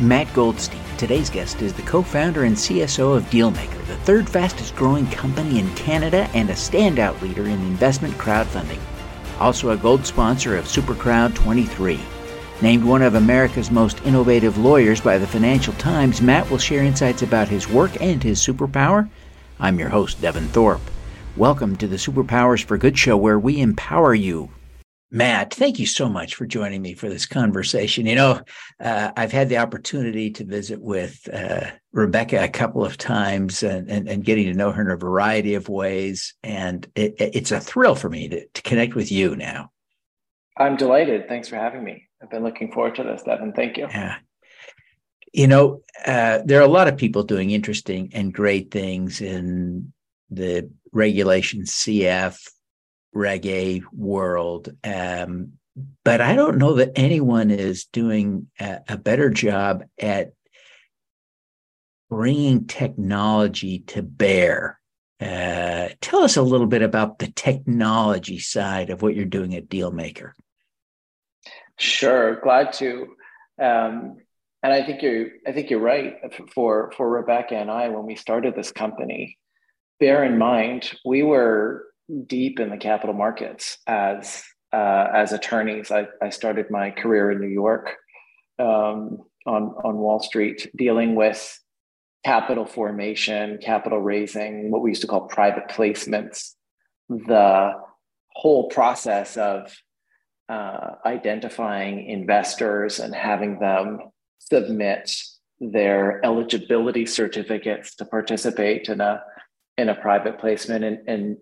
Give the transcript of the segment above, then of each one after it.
Matt Goldstein. Today's guest is the co founder and CSO of Dealmaker, the third fastest growing company in Canada and a standout leader in investment crowdfunding. Also, a gold sponsor of SuperCrowd 23. Named one of America's most innovative lawyers by the Financial Times, Matt will share insights about his work and his superpower. I'm your host, Devin Thorpe. Welcome to the Superpowers for Good show, where we empower you Matt, thank you so much for joining me for this conversation. You know, uh, I've had the opportunity to visit with uh, Rebecca a couple of times and, and, and, getting to know her in a variety of ways. And it, it's a thrill for me to, to connect with you now. I'm delighted. Thanks for having me. I've been looking forward to this, Devin. Thank you. Yeah. You know, uh, there are a lot of people doing interesting and great things in the regulation CF Reg A world. Um, but I don't know that anyone is doing a, a better job at bringing technology to bear. Uh, tell us a little bit about the technology side of what you're doing at Dealmaker. Sure, glad to. Um, and I think you're I think you're right for for Rebecca and I when we started this company. Bear in mind, we were deep in the capital markets as uh, as attorneys. I, I started my career in New York um, on on Wall Street, dealing with capital formation, capital raising, what we used to call private placements, the whole process of uh, identifying investors and having them submit their eligibility certificates to participate in a in a private placement and, and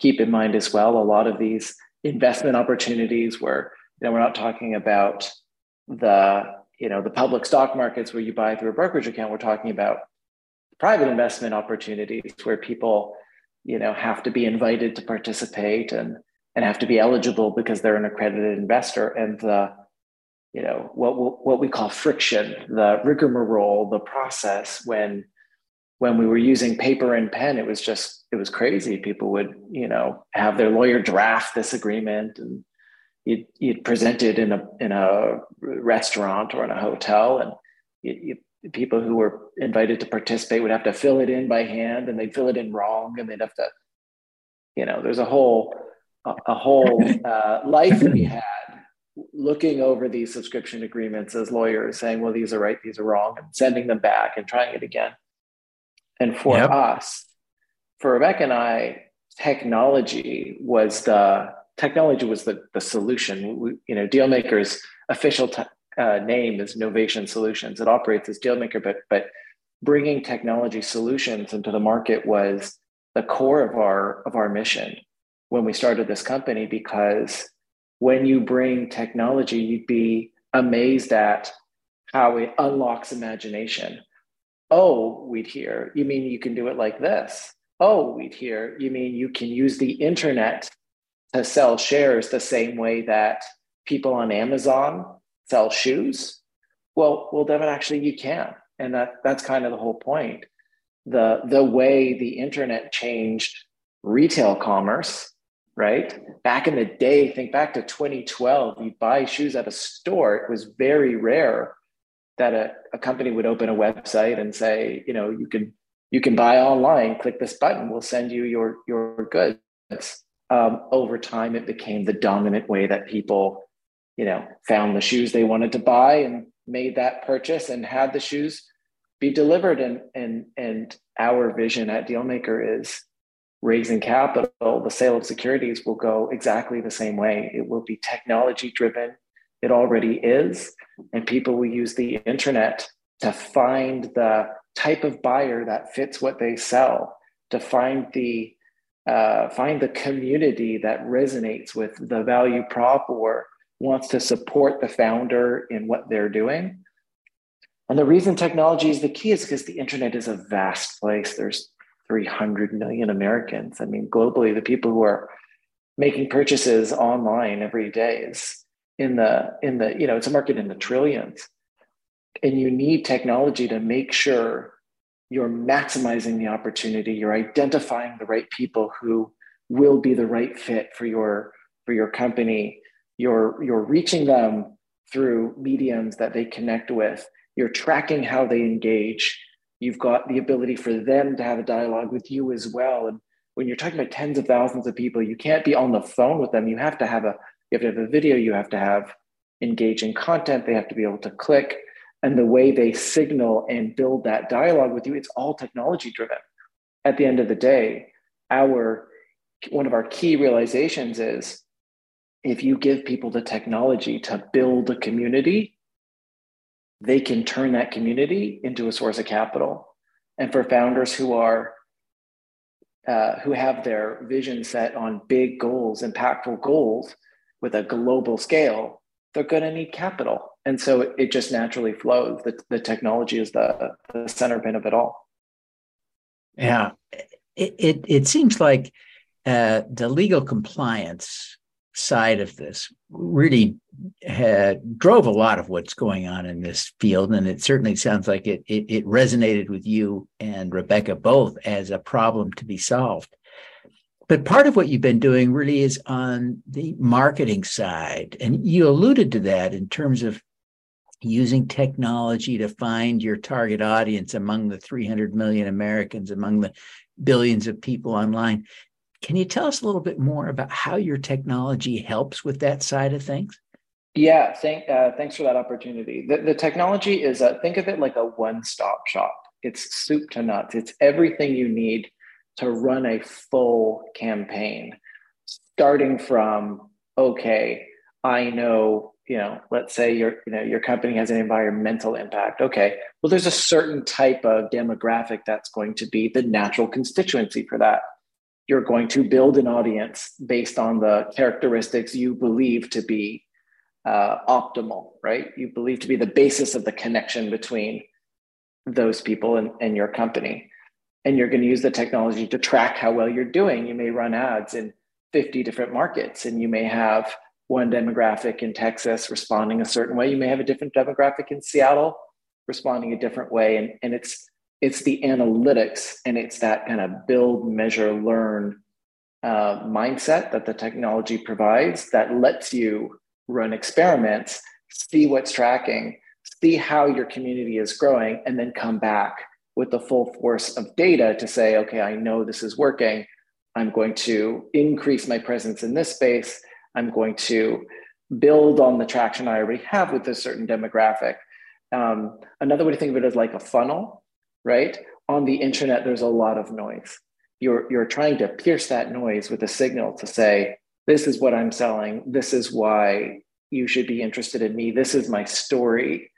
keep in mind as well a lot of these investment opportunities where you know we're not talking about the you know the public stock markets where you buy through a brokerage account. We're talking about private investment opportunities where people you know have to be invited to participate and and have to be eligible because they're an accredited investor. And the you know what what we call friction the rigmarole the process when when we were using paper and pen, it was just it was crazy. People would you know have their lawyer draft this agreement, and you'd, you'd present it in a in a restaurant or in a hotel, and you, you, people who were invited to participate would have to fill it in by hand, and they'd fill it in wrong, and they'd have to, you know, there's a whole a, a whole uh, life we had looking over these subscription agreements as lawyers, saying, well, these are right, these are wrong, and sending them back and trying it again. And for yep. us, for Rebecca and I, technology was the technology was the, the solution. We, you know, Dealmaker's official t- uh, name is Novation Solutions. It operates as Dealmaker, but but bringing technology solutions into the market was the core of our of our mission when we started this company. Because when you bring technology, you'd be amazed at how it unlocks imagination Oh, we'd hear, you mean you can do it like this? Oh, we'd hear, you mean you can use the internet to sell shares the same way that people on Amazon sell shoes? Well, well, Devin, actually you can. And that, that's kind of the whole point. The, the way the internet changed retail commerce, right? Back in the day, think back to 2012, you buy shoes at a store, it was very rare that a, a company would open a website and say, you know, you can you can buy online, click this button, we'll send you your your goods. Um, over time, it became the dominant way that people, you know, found the shoes they wanted to buy and made that purchase and had the shoes be delivered. And and and our vision at Dealmaker is raising capital. The sale of securities will go exactly the same way. It will be technology driven. It already is. And people will use the internet to find the type of buyer that fits what they sell, to find the uh, find the community that resonates with the value prop or wants to support the founder in what they're doing. And the reason technology is the key is because the internet is a vast place. There's 300 million Americans. I mean, globally, the people who are making purchases online every day is in the in the you know it's a market in the trillions and you need technology to make sure you're maximizing the opportunity you're identifying the right people who will be the right fit for your for your company you're you're reaching them through mediums that they connect with you're tracking how they engage. You've got the ability for them to have a dialogue with you as well. And when you're talking about tens of thousands of people, you can't be on the phone with them. You have to have a you have to have a video. You have to have engaging content. They have to be able to click, and the way they signal and build that dialogue with you, it's all technology driven. At the end of the day, our one of our key realizations is if you give people the technology to build a community, they can turn that community into a source of capital. And for founders who are uh, who have their vision set on big goals, impactful goals with a global scale, they're going to need capital. And so it, it just naturally flows. The, the technology is the, the center pin of it all. Yeah. It, it, it seems like uh, the legal compliance side of this really had, drove a lot of what's going on in this field, and it certainly sounds like it, it, it resonated with you and Rebecca both as a problem to be solved. But part of what you've been doing really is on the marketing side, and you alluded to that in terms of using technology to find your target audience among the 300 million Americans, among the billions of people online. Can you tell us a little bit more about how your technology helps with that side of things? Yeah, thank, uh, thanks for that opportunity. The, the technology is, a, think of it like a one stop shop. It's soup to nuts, it's everything you need to run a full campaign, starting from, okay, I know, you know, let's say your, you know, your company has an environmental impact. Okay, well, there's a certain type of demographic that's going to be the natural constituency for that you're going to build an audience based on the characteristics you believe to be uh, optimal, right? You believe to be the basis of the connection between those people and, and your company. And you're going to use the technology to track how well you're doing. You may run ads in 50 different markets, and you may have one demographic in Texas responding a certain way. You may have a different demographic in Seattle responding a different way. And, and it's it's the analytics and it's that kind of build, measure, learn uh, mindset that the technology provides that lets you run experiments, see what's tracking, see how your community is growing, and then come back with the full force of data to say, okay, I know this is working. I'm going to increase my presence in this space. I'm going to build on the traction I already have with this certain demographic. Um, another way to think of it is like a funnel right? On the internet, there's a lot of noise. You're, you're trying to pierce that noise with a signal to say, this is what I'm selling. This is why you should be interested in me. This is my story,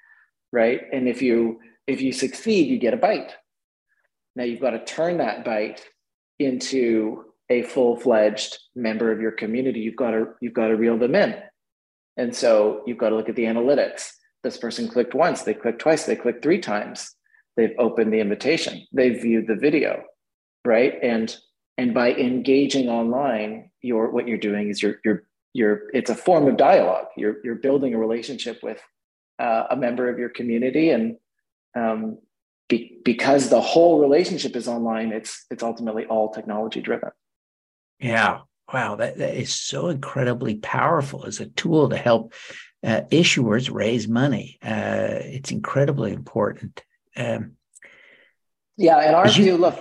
right? And if you if you succeed, you get a bite. Now you've got to turn that bite into a full-fledged member of your community. You've got to you've got to reel them in. And so you've got to look at the analytics. This person clicked once, they clicked twice, they clicked three times they've opened the invitation they've viewed the video right and and by engaging online you're what you're doing is you're you're you're it's a form of dialogue you're you're building a relationship with uh, a member of your community and um, be, because the whole relationship is online it's it's ultimately all technology driven. Yeah. Wow. That, that is so incredibly powerful as a tool to help uh, issuers raise money. Uh, it's incredibly important. Um, yeah, in our view, look,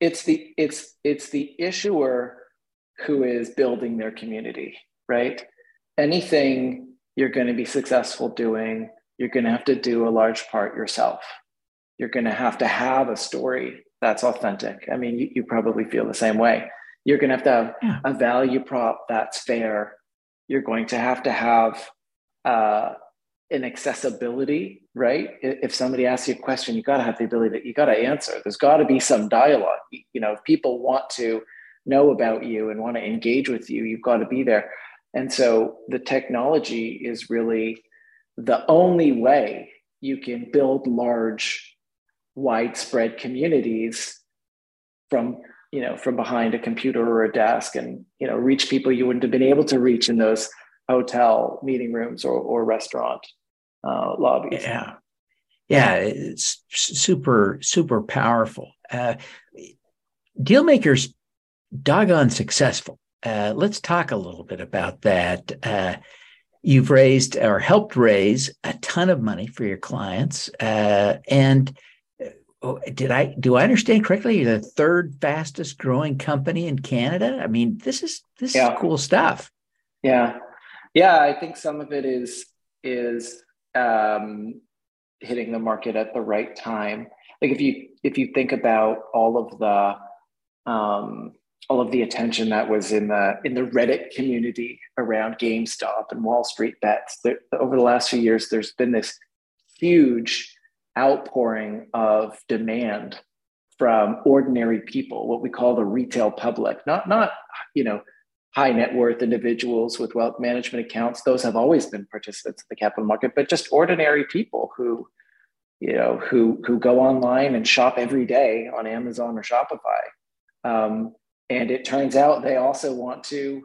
it's the it's it's the issuer who is building their community, right? Anything you're going to be successful doing, you're going to have to do a large part yourself. You're going to have to have a story that's authentic. I mean, you, you probably feel the same way. You're going to have to have yeah. a value prop that's fair. You're going to have to have uh, an accessibility, right? If somebody asks you a question, you got to have the ability that you got to answer. There's got to be some dialogue. You know, if people want to know about you and want to engage with you, you've got to be there. And so the technology is really the only way you can build large, widespread communities from you know from behind a computer or a desk and you know reach people you wouldn't have been able to reach in those hotel meeting rooms or, or restaurant uh, lobbies. Yeah, yeah, it's super super powerful. Uh, Dealmakers, doggone successful. Uh, let's talk a little bit about that. You've raised or helped raise a ton of money for your clients. Uh, and uh, oh, did I do I understand correctly? You're the third fastest growing company in Canada. I mean, this is this yeah. is cool stuff. Yeah, yeah. I think some of it is is um, hitting the market at the right time. Like if you if you think about all of the um, all of the attention that was in the in the Reddit community around GameStop and Wall Street bets. There, over the last few years, there's been this huge outpouring of demand from ordinary people, what we call the retail public, not not you know high net worth individuals with wealth management accounts. Those have always been participants in the capital market, but just ordinary people who you know who who go online and shop every day on Amazon or Shopify. Um, and it turns out they also want to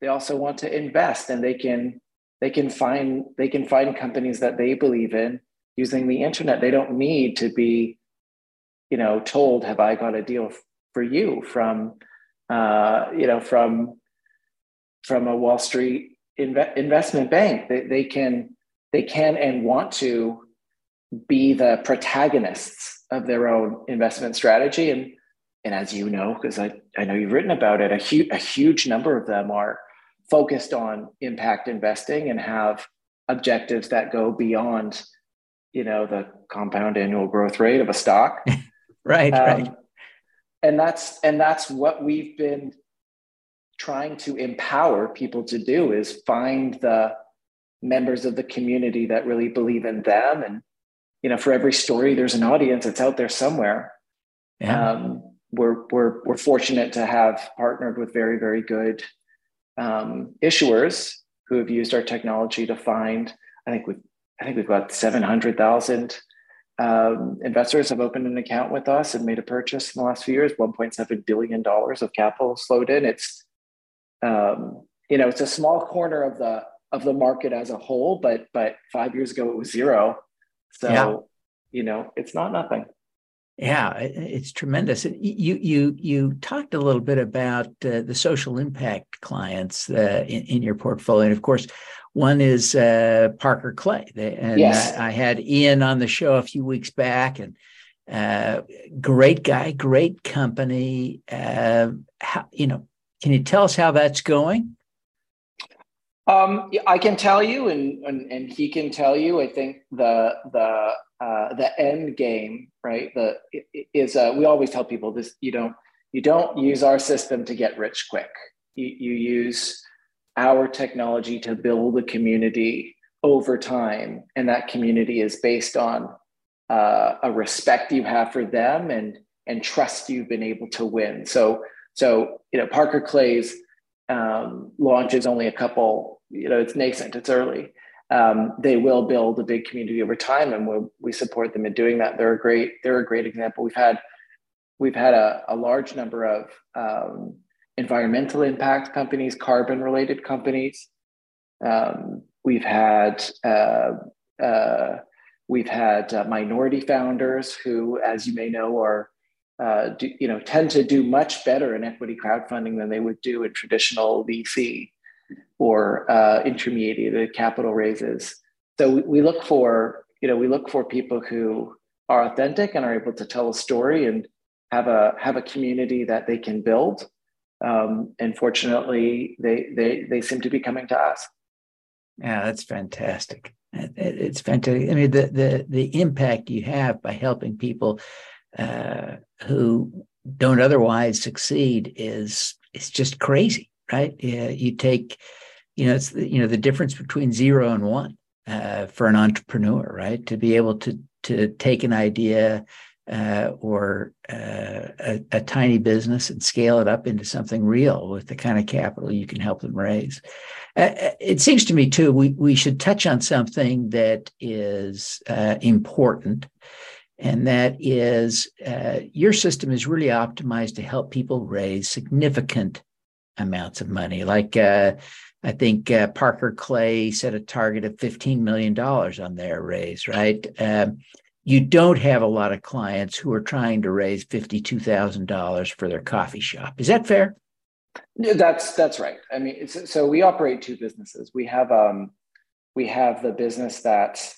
they also want to invest and they can they can find they can find companies that they believe in using the internet. They don't need to be you know told have i got a deal for you from uh, you know from from a wall street inve- investment bank? They, they can they can and want to be the protagonists of their own investment strategy. And and as you know, because I, I know you've written about it, a, hu- a huge number of them are focused on impact investing and have objectives that go beyond, you know, the compound annual growth rate of a stock. right, um, right. And that's and that's what we've been trying to empower people to do is find the members of the community that really believe in them and you know for every story there's an audience that's out there somewhere yeah. um, we're, we're, we're fortunate to have partnered with very, very good um, issuers who have used our technology to find, I think we've, I think we've got 700,000 um, investors have opened an account with us and made a purchase in the last few years. 1.7 billion dollars of capital flowed in. It's um, you know it's a small corner of the of the market as a whole, but but five years ago it was zero. So yeah. you know it's not nothing. Yeah, it's tremendous. You you you talked a little bit about uh, the social impact clients uh, in, in, your portfolio, and of course, one is uh, Parker Clay. And yes. I, I, had Ian on the show a few weeks back, and uh, great guy, great company. Uh, how, you know, can you tell us how that's going? Um, I can tell you, and, and and he can tell you. I think the the uh, the end game, right? The is uh, we always tell people this: you don't you don't use our system to get rich quick. You, you use our technology to build a community over time, and that community is based on uh, a respect you have for them and and trust you've been able to win. So so you know Parker Clay's um, launch is only a couple. You know it's nascent. It's early um, they will build a big community over time, and we we support them in doing that. They're a great they're a great example. We've had we've had a, a large number of um, environmental impact companies, carbon related companies. Um, we've had uh, uh, we've had uh, minority founders who, as you may know, are uh, do, you know tend to do much better in equity crowdfunding than they would do in traditional VC or uh, intermediated capital raises. So we, we look for, you know, we look for people who are authentic and are able to tell a story and have a have a community that they can build. Um, and fortunately, they they they seem to be coming to us. Yeah, that's fantastic. It's fantastic. I mean, the the the impact you have by helping people uh, who don't otherwise succeed is is just crazy right? Yeah, you take, you know, it's you know the difference between zero and one uh, for an entrepreneur, right? To be able to to take an idea uh, or uh, a, a, tiny business and scale it up into something real with the kind of capital you can help them raise. Uh, uh, it seems to me too we we should touch on something that is uh, important. And that is, your system is really optimized to help people raise significant amounts of money. Like uh, I think uh, Parker Clay set a target of $15 million on their raise, right? Um, you don't have a lot of clients who are trying to raise $52,000 for their coffee shop. Is that fair? Yeah, that's that's right. I mean, so we operate two businesses. We have um, we have the business that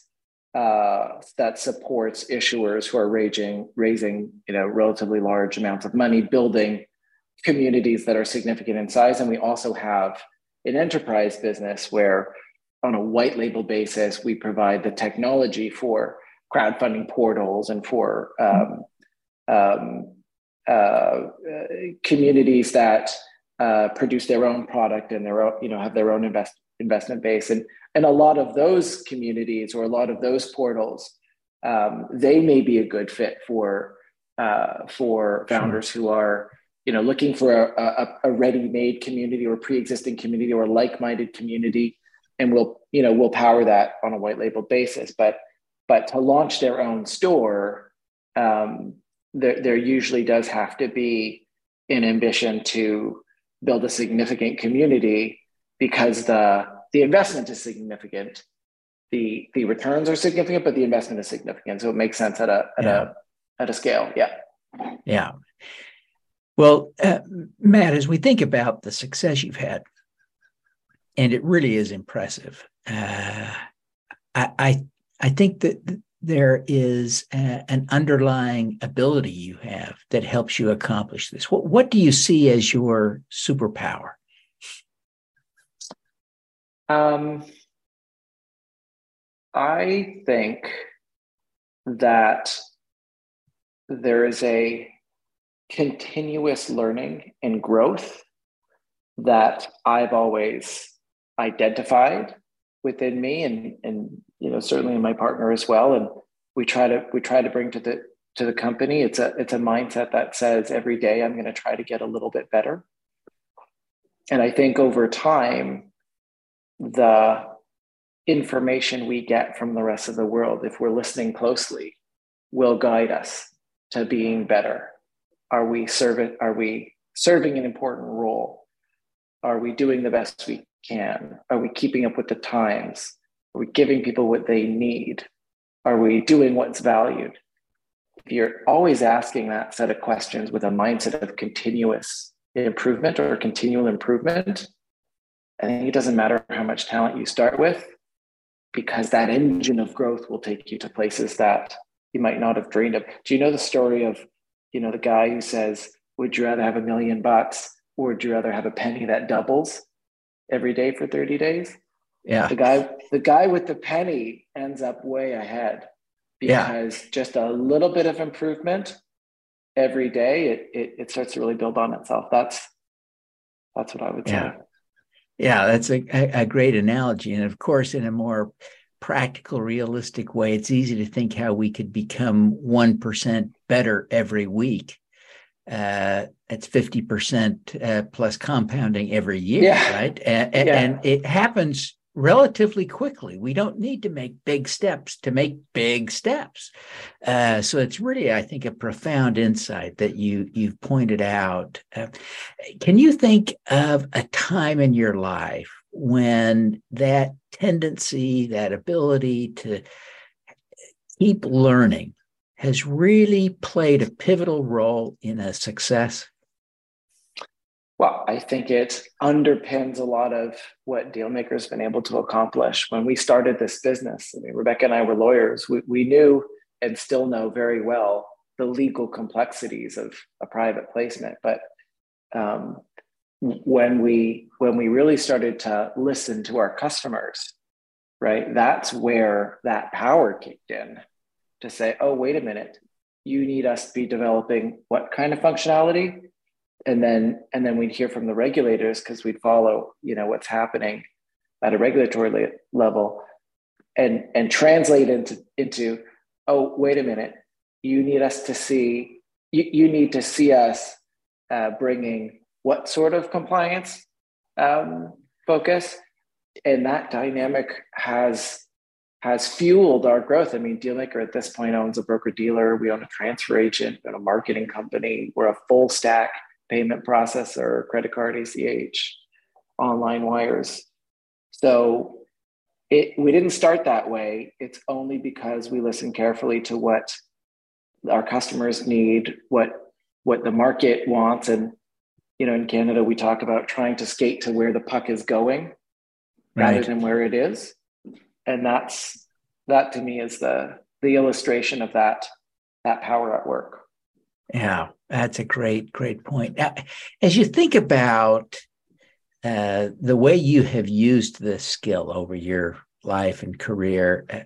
uh, that supports issuers who are raising raising you know relatively large amounts of money, building communities that are significant in size, and we also have an enterprise business where on a white label basis we provide the technology for crowdfunding portals and for um, um, uh, communities that uh, produce their own product and their own, you know, have their own invest, investment base. And, and a lot of those communities or a lot of those portals, um, they may be a good fit for uh, for founders who are, you know, looking for a, a, a ready-made community or pre-existing community or a like-minded community, and we'll, you know, we'll power that on a white label basis. But but to launch their own store, um, there, there usually does have to be an ambition to build a significant community because the the investment is significant. The the returns are significant but the investment is significant. So it makes sense at a at yeah. a at a scale. Yeah. Yeah well uh, matt as we think about the success you've had and it really is impressive uh, I, I i think that there is a, an underlying ability you have that helps you accomplish this. What, what do you see as your superpower? Um, I think that there is a continuous learning and growth that I've always identified within me and, and you know certainly in my partner as well. And we try to we try to bring to the to the company. It's a it's a mindset that says every day i'm going to try to get a little bit better. And i think over time the information we get from the rest of the world if we're listening closely will guide us to being better are we serving are we serving an important role are we doing the best we can are we keeping up with the times are we giving people what they need? Are we doing what's valued? If you're always asking that set of questions with a mindset of continuous improvement or continual improvement, I think it doesn't matter how much talent you start with, because that engine of growth will take you to places that you might not have dreamed of. Do you know the story of, you know, the guy who says, "Would you rather have a million bucks, or would you rather have a penny that doubles every day for 30 days?" Yeah. The guy, the guy with the penny ends up way ahead because yeah. just a little bit of improvement every day, it, it, it starts to really build on itself. That's, that's what I would yeah. say. Yeah, that's a, a great analogy. And of course, in a more practical, realistic way, it's easy to think how we could become 1% better every week. Uh, it's 50% uh, plus compounding every year, yeah. right? And, yeah. and it happens relatively quickly. We don't need to make big steps to make big steps. Uh, so it's really, I think, a profound insight that you you've pointed out. Uh, can you think of a time in your life when that tendency, that ability to keep learning, has really played a pivotal role in a success? Well, I think it underpins a lot of what Dealmaker's been able to accomplish. When we started this business, I mean, Rebecca and I were lawyers. We, we knew and still know very well the legal complexities of a private placement. But um, when we when we really started to listen to our customers, right, that's where that power kicked in to say, "Oh, wait a minute, you need us to be developing what kind of functionality?" and then and then we'd hear from the regulators because we'd follow you know what's happening at a regulatory level and and translate into into oh wait a minute you need us to see you, you need to see us uh, bringing what sort of compliance um, focus and that dynamic has has fueled our growth. I mean, Dealmaker at this point owns a broker dealer. We own a transfer agent, we own a marketing company. We're a full stack payment processor, credit card, ACH, online wires. So it, we didn't start that way. It's only because we listen carefully to what our customers need, what what the market wants, and you know, in Canada, we talk about trying to skate to where the puck is going, right. rather than where it is. And that's that to me is the the illustration of that that power at work. Yeah, that's a great great point. As you think about uh, the way you have used this skill over your life and career, uh,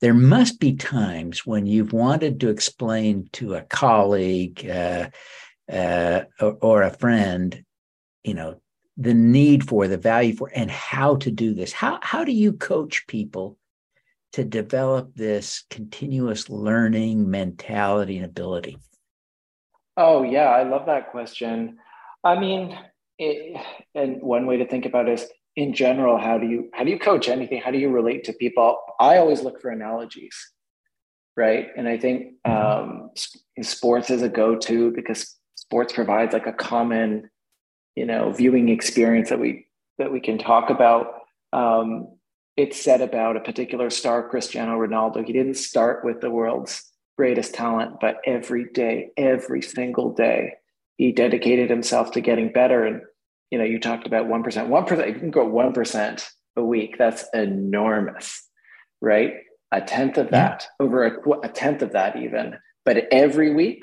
there must be times when you've wanted to explain to a colleague uh, uh, or, or, a friend, you know, the need for, the value for, and how to do this. How how do you coach people to develop this continuous learning mentality and ability? Oh yeah, I love that question. I mean, it, and one way to think about it is in general how do you how do you coach anything how do you relate to people i always look for analogies right and i think um, sports is a go-to because sports provides like a common you know viewing experience that we that we can talk about um, it's said about a particular star cristiano ronaldo he didn't start with the world's greatest talent but every day every single day he dedicated himself to getting better and you know, you talked about 1%. 1%, you can go 1% a week. That's enormous, right? A tenth of that, yeah. over a, a tenth of that even. But every week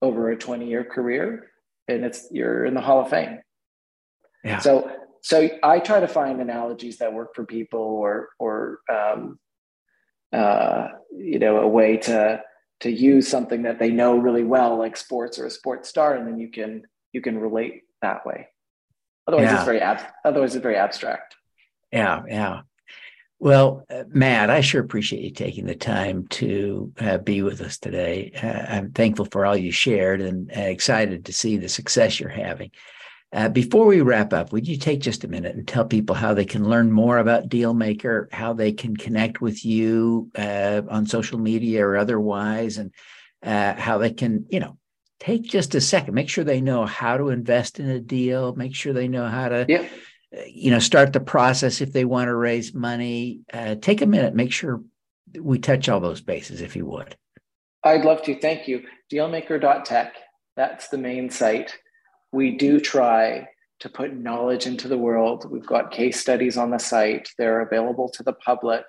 over a 20 year career, and it's you're in the Hall of Fame. Yeah. So so I try to find analogies that work for people or or um, uh, you know a way to to use something that they know really well like sports or a sports star and then you can you can relate that way Otherwise, yeah. it's very ab- otherwise it's very abstract. Yeah, yeah. Well, uh, Matt, I sure appreciate you taking the time to uh, be with us today. Uh, I'm thankful for all you shared and uh, excited to see the success you're having. Uh, before we wrap up, would you take just a minute and tell people how they can learn more about Dealmaker, how they can connect with you on social media or otherwise, and how they can, you know, take just a second make sure they know how to invest in a deal make sure they know how to. You know start the process if they want to raise money. Uh, take a minute make sure we touch all those bases if you would. I'd love to thank you. Dealmaker.tech that's the main site. We do try to put knowledge into the world. We've got case studies on the site. They're available to the public.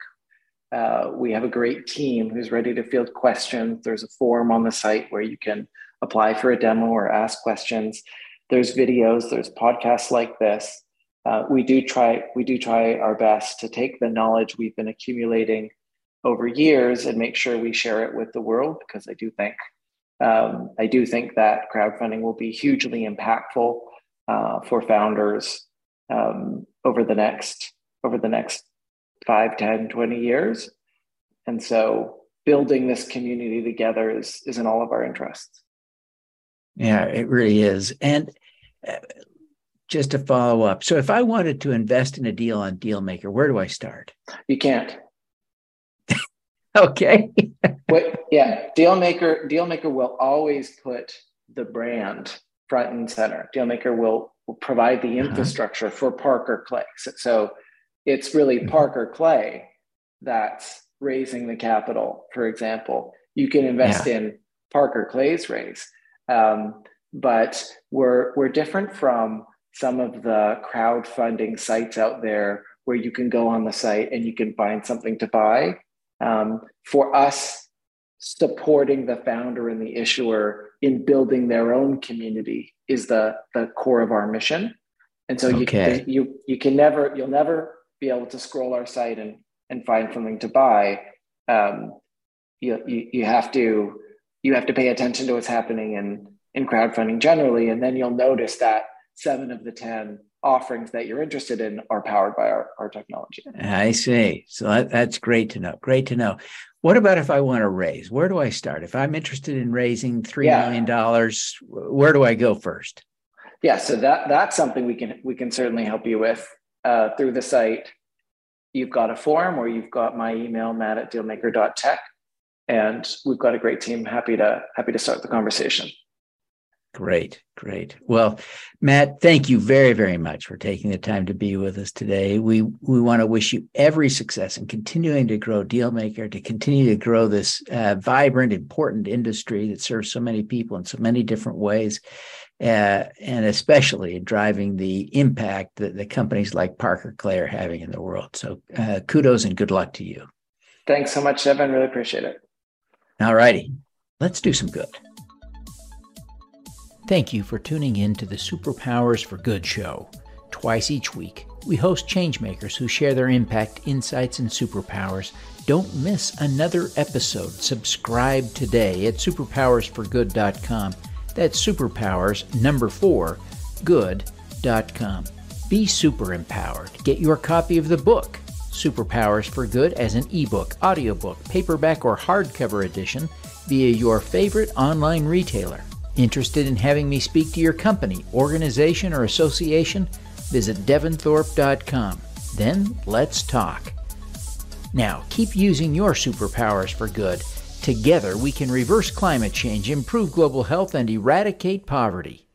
Uh, we have a great team who's ready to field questions. There's a forum on the site where you can apply for a demo or ask questions. There's videos, there's podcasts like this. Uh, we do try we do try our best to take the knowledge we've been accumulating over years and make sure we share it with the world because I do think um, I do think that crowdfunding will be hugely impactful uh, for founders um, over the next over the next 5 10 20 years and so building this community together is is in all of our interests yeah, it really is. And uh, just to follow up, so if I wanted to invest in a deal on Dealmaker, where do I start? You can't. okay. What? Yeah, Dealmaker. Dealmaker will always put the brand front and center. Dealmaker will, will provide the uh-huh. infrastructure uh-huh. for Parker Clay. So, so it's really mm-hmm. Parker Clay that's raising the capital. For example, you can invest yeah. in Parker Clay's raise um, but we're we're different from some of the crowdfunding sites out there where you can go on the site and you can find something to buy. Um, for us, supporting the founder and the issuer in building their own community is the the core of our mission. And so okay. you you you can never you'll never be able to scroll our site and and find something to buy. Um, you, you you have to you have to pay attention to what's happening in in crowdfunding generally, and then you'll notice that seven of the ten offerings that you're interested in are powered by our, our technology. I see. So that, that's great to know. Great to know. What about if I want to raise? Where do I start? If I'm interested in raising three yeah. million dollars, where do I go first? Yeah, so that that's something we can we can certainly help you with uh, through the site. You've got a form, or you've got my email, matt at dealmaker.tech and we've got a great team happy to happy to start the conversation great great well matt thank you very very much for taking the time to be with us today we we want to wish you every success in continuing to grow dealmaker to continue to grow this uh, vibrant important industry that serves so many people in so many different ways uh, and especially in driving the impact that the companies like Parker Clay are having in the world. So uh, kudos and good luck to you. Thanks so much, Evan. Really appreciate it. All righty, let's do some good. Thank you for tuning in to the Superpowers for Good show. Twice each week, we host changemakers who share their impact, insights, and superpowers. Don't miss another episode. Subscribe today at superpowersforgood.com. That's superpowers number four, good.com. Be super empowered. Get your copy of the book, Superpowers for Good, as an ebook, audiobook, paperback, or hardcover edition via your favorite online retailer. Interested in having me speak to your company, organization, or association? Visit devinthorpe.com. Then let's talk. Now, keep using your superpowers for good. Together, we can reverse climate change, improve global health, and eradicate poverty.